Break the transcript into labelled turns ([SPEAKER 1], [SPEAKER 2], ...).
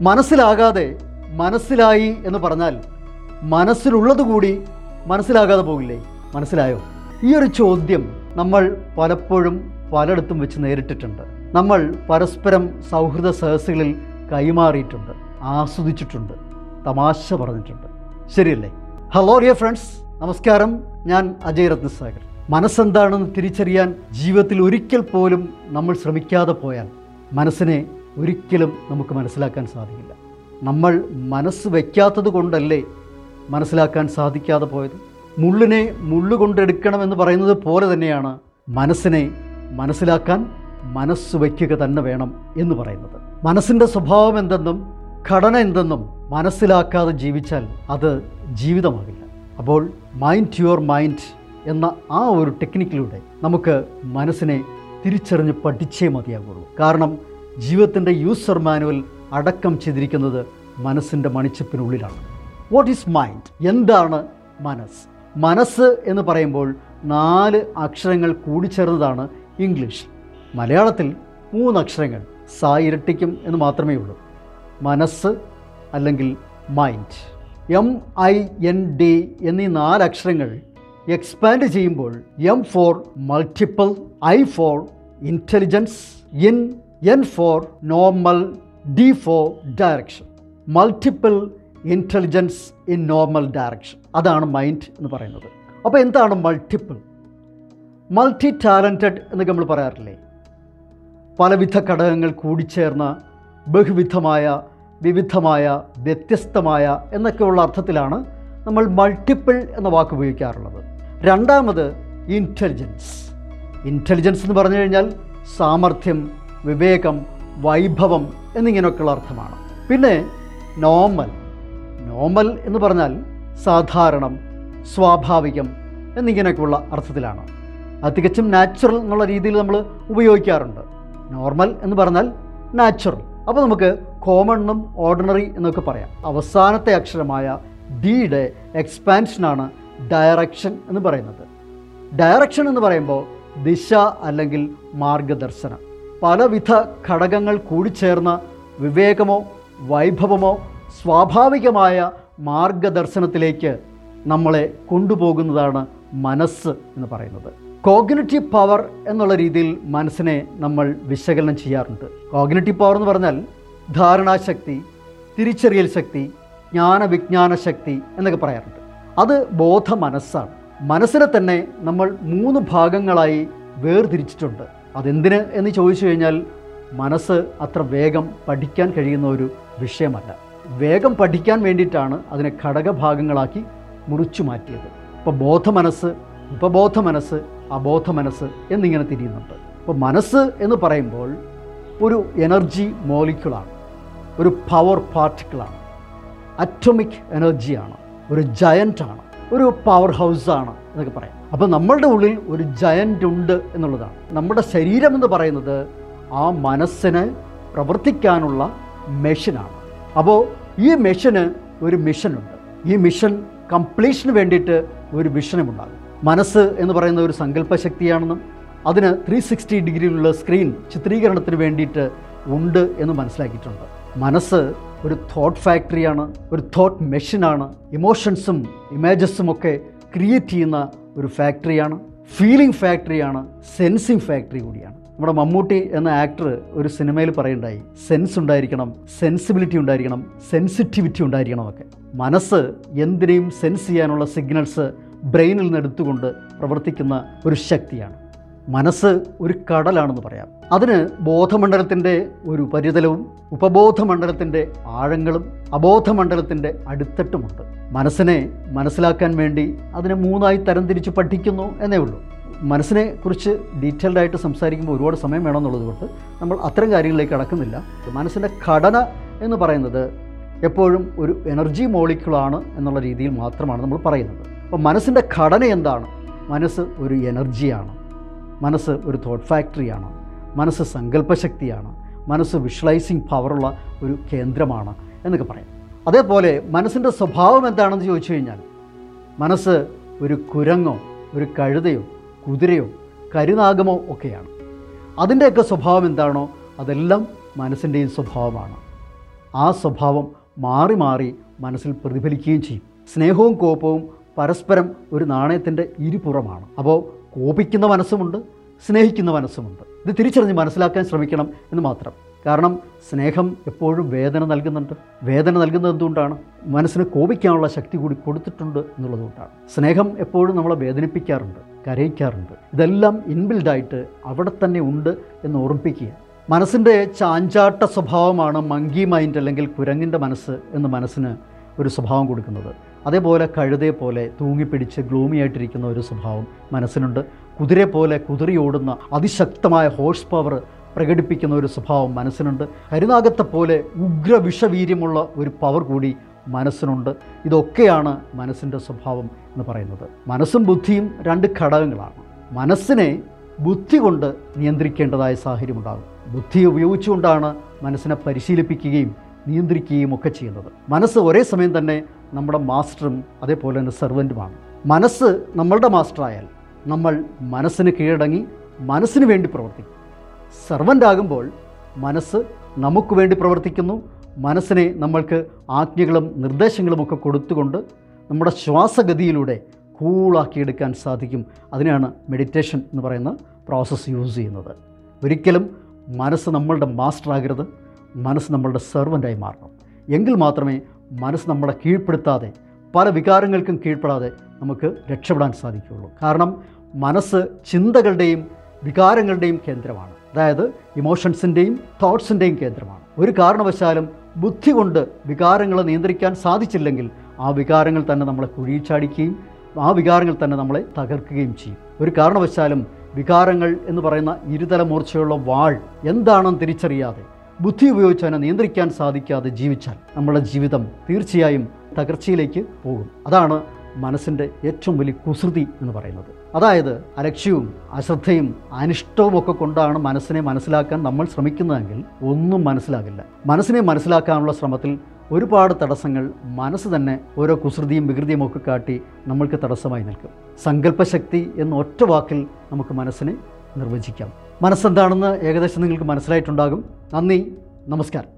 [SPEAKER 1] മനസ്സിലാകാതെ മനസ്സിലായി എന്ന് പറഞ്ഞാൽ മനസ്സിലുള്ളത് കൂടി മനസ്സിലാകാതെ പോകില്ലേ? മനസ്സിലായോ? ഈ ഒരു ചോദ്യം നമ്മൾ പലപ്പോഴും പലയിടത്തും വെച്ച് നേരിട്ടിട്ടുണ്ട്. നമ്മൾ പരസ്പരം സൗഹൃദ സഹസുകളിൽ കൈമാറിയിട്ടുണ്ട് ആസ്വദിച്ചിട്ടുണ്ട് തമാശ പറഞ്ഞിട്ടുണ്ട്. ശരിയല്ലേ? ഹലോ ഡിയർ ഫ്രണ്ട്സ് നമസ്കാരം. ഞാൻ അജയ് രത്നസാഗർ. മനസ്സെന്താണെന്ന് തിരിച്ചറിയാൻ ജീവിതത്തിൽ ഒരിക്കൽ പോലും നമ്മൾ ശ്രമിക്കാതെ പോയാൽ മനസ്സിനെ ഒരിക്കലും നമുക്ക് മനസ്സിലാക്കാൻ സാധിക്കില്ല. നമ്മൾ മനസ്സ് വയ്ക്കാത്തത് കൊണ്ടല്ലേ മനസ്സിലാക്കാൻ സാധിക്കാതെ പോയത്? മുള്ളിനെ മുള്ളുകൊണ്ടെടുക്കണമെന്ന് പറയുന്നത് പോലെ തന്നെയാണ് മനസ്സിനെ മനസ്സിലാക്കാൻ മനസ്സ് വയ്ക്കുക തന്നെ വേണം എന്ന് പറയുന്നത്. മനസ്സിന്റെ സ്വഭാവം എന്തെന്നും ഘടന എന്തെന്നും മനസ്സിലാക്കാതെ ജീവിച്ചാൽ അത് ജീവിതമാകില്ല. അപ്പോൾ മൈൻഡ് യുവർ മൈൻഡ് എന്ന ആ ഒരു ടെക്നിക്കിലൂടെ നമുക്ക് മനസ്സിനെ തിരിച്ചറിഞ്ഞ് പഠിച്ചേ മതിയാകുള്ളൂ കാരണം ജീവിതത്തിന്റെ യൂസർ മാനുവൽ അടക്കം ചെയ്തിരിക്കുന്നത് മനസ്സിന്റെ മണിച്ചപ്പിനുള്ളിലാണ്. വാട്ട് ഈസ് മൈൻഡ് എന്താണ് മനസ്സ്? മനസ്സ് എന്ന് പറയുമ്പോൾ നാല് അക്ഷരങ്ങൾ കൂടിച്ചേർന്നതാണ് ഇംഗ്ലീഷ്. മലയാളത്തിൽ മൂന്ന് അക്ഷരങ്ങൾ സാ ഇരട്ടിക്കും എന്ന് മാത്രമേ ഉള്ളൂ. മനസ്സ് അല്ലെങ്കിൽ mind M I N D എന്നീ നാല് അക്ഷരങ്ങൾ എക്സ്പാൻഡ് ചെയ്യുമ്പോൾ M for multiple I for intelligence in N for normal D for direction multiple intelligence in normal direction അതാണ് മൈൻഡ് എന്ന് പറയുന്നത്. അപ്പോൾ എന്താണ് മൾട്ടിപ്പിൾ മൾട്ടി ടാലന്റഡ് എന്നൊക്കെ നമ്മൾ പറയാറില്ലേ? പലവിധ ഘടകങ്ങൾ കൂടിച്ചേർന്ന ബഹുവിധമായ വിവിധമായ വ്യത്യസ്തമായ എന്നൊക്കെയുള്ള അർത്ഥത്തിലാണ് നമ്മൾ മൾട്ടിപ്പിൾ എന്ന വാക്ക് ഉപയോഗിക്കാറുള്ളത്. രണ്ടാമത് ഇന്റലിജൻസ് ഇന്റലിജൻസ് എന്ന് പറഞ്ഞു കഴിഞ്ഞാൽ സാമർഥ്യം വിവേകം വൈഭവം എന്നിങ്ങനെയൊക്കെയുള്ള അർത്ഥമാണ്. പിന്നെ നോർമൽ. നോർമൽ എന്ന് പറഞ്ഞാൽ സാധാരണം സ്വാഭാവികം എന്നിങ്ങനെയൊക്കെയുള്ള അർത്ഥത്തിലാണ്. അത് തികച്ചും നാച്ചുറൽ എന്നുള്ള രീതിയിൽ നമ്മൾ ഉപയോഗിക്കാറുണ്ട്. നോർമൽ എന്ന് പറഞ്ഞാൽ നാച്ചുറൽ അപ്പോൾ നമുക്ക് എന്നും ഓർഡിനറി എന്നൊക്കെ പറയാം. അവസാനത്തെ അക്ഷരമായ ഡിയുടെ എക്സ്പാൻഷനാണ് ഡയറക്ഷൻ എന്ന് പറയുന്നത്. ഡയറക്ഷൻ എന്ന് പറയുമ്പോൾ ദിശ അല്ലെങ്കിൽ മാർഗദർശനം. പലവിധ ഘടകങ്ങൾ കൂടിച്ചേർന്ന വിവേകമോ വൈഭവമോ സ്വാഭാവികമായ മാർഗദർശനത്തിലേക്ക് നമ്മളെ കൊണ്ടുപോകുന്നതാണ് മനസ്സ് എന്ന് പറയുന്നത്. കോഗ്നറ്റീവ് പവർ എന്നുള്ള രീതിയിൽ മനസ്സിനെ നമ്മൾ വിശകലനം ചെയ്യാറുണ്ട്. കോഗ്നറ്റീവ് പവർ എന്ന് പറഞ്ഞാൽ ധാരണാശക്തി തിരിച്ചറിയൽ ശക്തി ജ്ഞാനവിജ്ഞാന ശക്തി എന്നൊക്കെ പറയാറുണ്ട്. അത് ബോധ മനസ്സാണ് മനസ്സിനെ തന്നെ നമ്മൾ മൂന്ന് ഭാഗങ്ങളായി വേർതിരിച്ചിട്ടുണ്ട്. അതെന്തിന് എന്ന് ചോദിച്ചു കഴിഞ്ഞാൽ മനസ്സ് അത്ര വേഗം പഠിക്കാൻ കഴിയുന്ന ഒരു വിഷയമല്ല. വേഗം പഠിക്കാൻ വേണ്ടിയിട്ടാണ് അതിനെ ഘടകഭാഗങ്ങളാക്കി മുറിച്ചു മാറ്റിയത്. ഇപ്പോൾ ബോധമനസ്സ് ഉപബോധ മനസ്സ് അബോധ മനസ്സ് എന്നിങ്ങനെ തിരിയുന്നുണ്ട്. അപ്പോൾ മനസ്സ് എന്ന് പറയുമ്പോൾ ഒരു എനർജി മോളിക്കുളാണ് ഒരു പവർ പാർട്ടിക്കിളാണ് അറ്റോമിക് എനർജിയാണ് ഒരു ജയന്റാണ് ഒരു പവർ ഹൗസാണ് എന്നൊക്കെ പറയാം. അപ്പോൾ നമ്മളുടെ ഉള്ളിൽ ഒരു ജയന്റ് ഉണ്ട് എന്നുള്ളതാണ്. നമ്മുടെ ശരീരം എന്ന് പറയുന്നത് ആ മനസ്സിന് പ്രവർത്തിക്കാനുള്ള മെഷീനാണ് അപ്പോൾ ഈ മെഷീന് ഒരു മിഷനുണ്ട് ഈ മിഷൻ കംപ്ലീഷന് വേണ്ടിയിട്ട് ഒരു വിഷനുമുണ്ടാകും മനസ്സ് എന്ന് പറയുന്ന ഒരു സങ്കല്പ ശക്തിയാണെന്നും അതിന് ത്രീ സിക്സ്റ്റി ഡിഗ്രിയിലുള്ള സ്ക്രീൻ ചിത്രീകരണത്തിന് വേണ്ടിയിട്ട് ഉണ്ട് എന്ന് മനസ്സിലാക്കിയിട്ടുണ്ട്. മനസ്സ് ഒരു തോട്ട് ഫാക്ടറിയാണ് ഒരു തോട്ട് മെഷീനാണ് ഇമോഷൻസും ഇമേജസും ഒക്കെ ക്രിയേറ്റ് ചെയ്യുന്ന ഒരു ഫാക്ടറിയാണ് ഫീലിംഗ് ഫാക്ടറിയാണ് സെൻസിങ് ഫാക്ടറി കൂടിയാണ്. നമ്മുടെ മമ്മൂട്ടി എന്ന ആക്ടർ ഒരു സിനിമയിൽ പറയുണ്ടായി സെൻസ് ഉണ്ടായിരിക്കണം സെൻസിബിലിറ്റി ഉണ്ടായിരിക്കണം സെൻസിറ്റിവിറ്റി ഉണ്ടായിരിക്കണം ഒക്കെ. മനസ്സ് എന്തിനേയും സെൻസ് ചെയ്യാനുള്ള സിഗ്നൽസ് ബ്രെയിനിൽ നിന്ന് എടുത്തുകൊണ്ട് പ്രവർത്തിക്കുന്ന ഒരു ശക്തിയാണ്. മനസ്സ് ഒരു കടലാണെന്ന് പറയാം. അതിന് ബോധമണ്ഡലത്തിന്റെ ഒരു പരിതലവും ഉപബോധമണ്ഡലത്തിന്റെ ആഴങ്ങളും അബോധമണ്ഡലത്തിന്റെ അടിത്തട്ടുമുണ്ട്. മനസ്സിനെ മനസ്സിലാക്കാൻ വേണ്ടി അതിനെ മൂന്നായി തരംതിരിച്ച് പഠിക്കുന്നു എന്നേ ഉള്ളൂ. മനസ്സിനെ കുറിച്ച് ഡീറ്റെയിൽഡ് ആയിട്ട് സംസാരിക്കുമ്പോൾ ഒരുപാട് സമയം വേണമെന്നുള്ളത് കൊണ്ട് നമ്മൾ അത്തരം കാര്യങ്ങളിലേക്ക് കടക്കുന്നില്ല മനസ്സിന്റെ ഘടന എന്ന് പറയുന്നത് എപ്പോഴും ഒരു എനർജി മോളിക്യൂളാണ് എന്നുള്ള രീതിയിൽ മാത്രമാണ് നമ്മൾ പറയുന്നത്. അപ്പോൾ മനസ്സിന്റെ ഘടന എന്താണ്? മനസ്സ് ഒരു എനർജിയാണ്. മനസ്സ് ഒരു തോട്ട് ഫാക്ടറിയാണ് മനസ്സ് സങ്കല്പശക്തിയാണ് മനസ്സ് വിഷ്വലൈസിങ് പവറുള്ള ഒരു കേന്ദ്രമാണ് എന്നൊക്കെ പറയാം. അതേപോലെ മനസ്സിന്റെ സ്വഭാവം എന്താണെന്ന് ചോദിച്ചു കഴിഞ്ഞാൽ മനസ്സ് ഒരു കുരങ്ങോ ഒരു കഴുതയോ കുതിരയോ കരുനാഗമോ ഒക്കെയാണ്. അതിന്റെയൊക്കെ സ്വഭാവം എന്താണോ അതെല്ലാം മനസ്സിന്റെയും സ്വഭാവമാണ്. ആ സ്വഭാവം മാറി മാറി മനസ്സിൽ പ്രതിഫലിക്കുകയും ചെയ്യും. സ്നേഹവും കോപവും പരസ്പരം ഒരു നാണയത്തിന്റെ ഇരുപുറമാണ്. അപ്പോൾ കോപിക്കുന്ന മനസ്സുമുണ്ട് സ്നേഹിക്കുന്ന മനസ്സുമുണ്ട്. ഇത് തിരിച്ചറിഞ്ഞ് മനസ്സിലാക്കാൻ ശ്രമിക്കണം എന്ന് മാത്രം. കാരണം സ്നേഹം എപ്പോഴും വേദന നൽകുന്നുണ്ട്. വേദന നൽകുന്നത് എന്തുകൊണ്ടാണ്? മനസ്സിന് കോപിക്കാനുള്ള ശക്തി കൂടി കൊടുത്തിട്ടുണ്ട് എന്നുള്ളതുകൊണ്ടാണ്. സ്നേഹം എപ്പോഴും നമ്മളെ വേദനിപ്പിക്കാറുണ്ട് കരയിക്കാറുണ്ട്. ഇതെല്ലാം ഇൻബിൽഡായിട്ട് അവിടെ തന്നെ ഉണ്ട് എന്ന് ഓർമ്മിപ്പിക്കുക. മനസ്സിന്റെ ചാഞ്ചാട്ട സ്വഭാവമാണ് മങ്കി മൈൻഡ് അല്ലെങ്കിൽ കുരങ്ങിന്റെ മനസ്സ് എന്ന് മനസ്സിന് ഒരു സ്വഭാവം കൊടുക്കുന്നത്. അതേപോലെ കഴുതയെ പോലെ തൂങ്ങിപ്പിടിച്ച് ഗ്ലൂമി ആയിട്ടിരിക്കുന്ന ഒരു സ്വഭാവം മനസ്സിനുണ്ട്. കുതിരയെ പോലെ കുതിരയോടുന്ന അതിശക്തമായ ഹോഴ്സ് പവർ പ്രകടിപ്പിക്കുന്ന ഒരു സ്വഭാവം മനസ്സിനുണ്ട്. കരുനാഗത്തെ പോലെ ഉഗ്ര വിഷവീര്യമുള്ള ഒരു പവർ കൂടി മനസ്സിനുണ്ട്. ഇതൊക്കെയാണ് മനസ്സിന്റെ സ്വഭാവം എന്ന് പറയുന്നത്. മനസ്സും ബുദ്ധിയും രണ്ട് ഘടകങ്ങളാണ്. മനസ്സിനെ ബുദ്ധി കൊണ്ട് നിയന്ത്രിക്കേണ്ടതായ സാഹചര്യമുണ്ടാകും ബുദ്ധി ഉപയോഗിച്ചുകൊണ്ടാണ് മനസ്സിനെ പരിശീലിപ്പിക്കുകയും നിയന്ത്രിക്കുകയും ഒക്കെ ചെയ്യുന്നത്. മനസ്സ് ഒരേ സമയം തന്നെ നമ്മുടെ മാസ്റ്ററും അതേപോലെ തന്നെ സെർവന്റുമാണ്. മനസ്സ് നമ്മളുടെ മാസ്റ്ററായാൽ നമ്മൾ മനസ്സിന് കീഴടങ്ങി മനസ്സിന് വേണ്ടി പ്രവർത്തിക്കും. സെർവന്റ് ആകുമ്പോൾ മനസ്സ് നമുക്ക് വേണ്ടി പ്രവർത്തിക്കുന്നു. മനസ്സിനെ നമ്മൾക്ക് ആജ്ഞകളും നിർദ്ദേശങ്ങളും ഒക്കെ കൊടുത്തുകൊണ്ട് നമ്മുടെ ശ്വാസഗതിയിലൂടെ കൂളാക്കിയെടുക്കാൻ സാധിക്കും. അതിനാണ് മെഡിറ്റേഷൻ എന്ന് പറയുന്ന പ്രോസസ്സ് യൂസ് ചെയ്യുന്നത്. ഒരിക്കലും മനസ്സ് നമ്മളുടെ മാസ്റ്ററാകരുത്. മനസ്സ് നമ്മളുടെ സെർവന്റായി മാറണം. എങ്കിൽ മാത്രമേ മനസ്സ് നമ്മളെ കീഴ്പ്പെടുത്താതെ പല വികാരങ്ങൾക്കും കീഴ്പ്പെടാതെ നമുക്ക് രക്ഷപ്പെടാൻ സാധിക്കുകയുള്ളൂ. കാരണം മനസ്സ് ചിന്തകളുടെയും വികാരങ്ങളുടെയും കേന്ദ്രമാണ്. അതായത് ഇമോഷൻസിന്റെയും തോട്ട്സിന്റെയും കേന്ദ്രമാണ്. ഒരു കാരണവശാലും ബുദ്ധി കൊണ്ട് വികാരങ്ങളെ നിയന്ത്രിക്കാൻ സാധിച്ചില്ലെങ്കിൽ ആ വികാരങ്ങൾ തന്നെ നമ്മളെ കുഴിച്ചാടിക്കുകയും ആ വികാരങ്ങൾ തന്നെ നമ്മളെ തകർക്കുകയും ചെയ്യും. ഒരു കാരണവശാലും വികാരങ്ങൾ എന്ന് പറയുന്ന ഇരുതല മൂർച്ചയുള്ള വാൾ എന്താണെന്ന് തിരിച്ചറിയാതെ ബുദ്ധി ഉപയോഗിച്ച് അതിനെ നിയന്ത്രിക്കാൻ സാധിക്കാതെ ജീവിച്ചാൽ നമ്മുടെ ജീവിതം തീർച്ചയായും തകർച്ചയിലേക്ക് പോകും. അതാണ് മനസ്സിന്റെ ഏറ്റവും വലിയ കുസൃതി എന്ന് പറയുന്നത്. അതായത് അലക്ഷ്യവും അശ്രദ്ധയും അനിഷ്ടവും ഒക്കെ കൊണ്ടാണ് മനസ്സിനെ മനസ്സിലാക്കാൻ നമ്മൾ ശ്രമിക്കുന്നതെങ്കിൽ ഒന്നും മനസ്സിലാകില്ല. മനസ്സിനെ മനസ്സിലാക്കാനുള്ള ശ്രമത്തിൽ ഒരുപാട് തടസ്സങ്ങൾ മനസ്സ് തന്നെ ഓരോ കുസൃതിയും വികൃതിയും ഒക്കെ കാട്ടി നമ്മൾക്ക് തടസ്സമായി നിൽക്കും. സങ്കല്പശക്തി എന്ന ഒറ്റ വാക്കിൽ നമുക്ക് മനസ്സിനെ നിർവചിക്കാം. മനസ്സെന്താണെന്ന് ഏകദേശം നിങ്ങൾക്ക് മനസ്സിലായിട്ടുണ്ടാകും. നന്ദി നമസ്കാരം.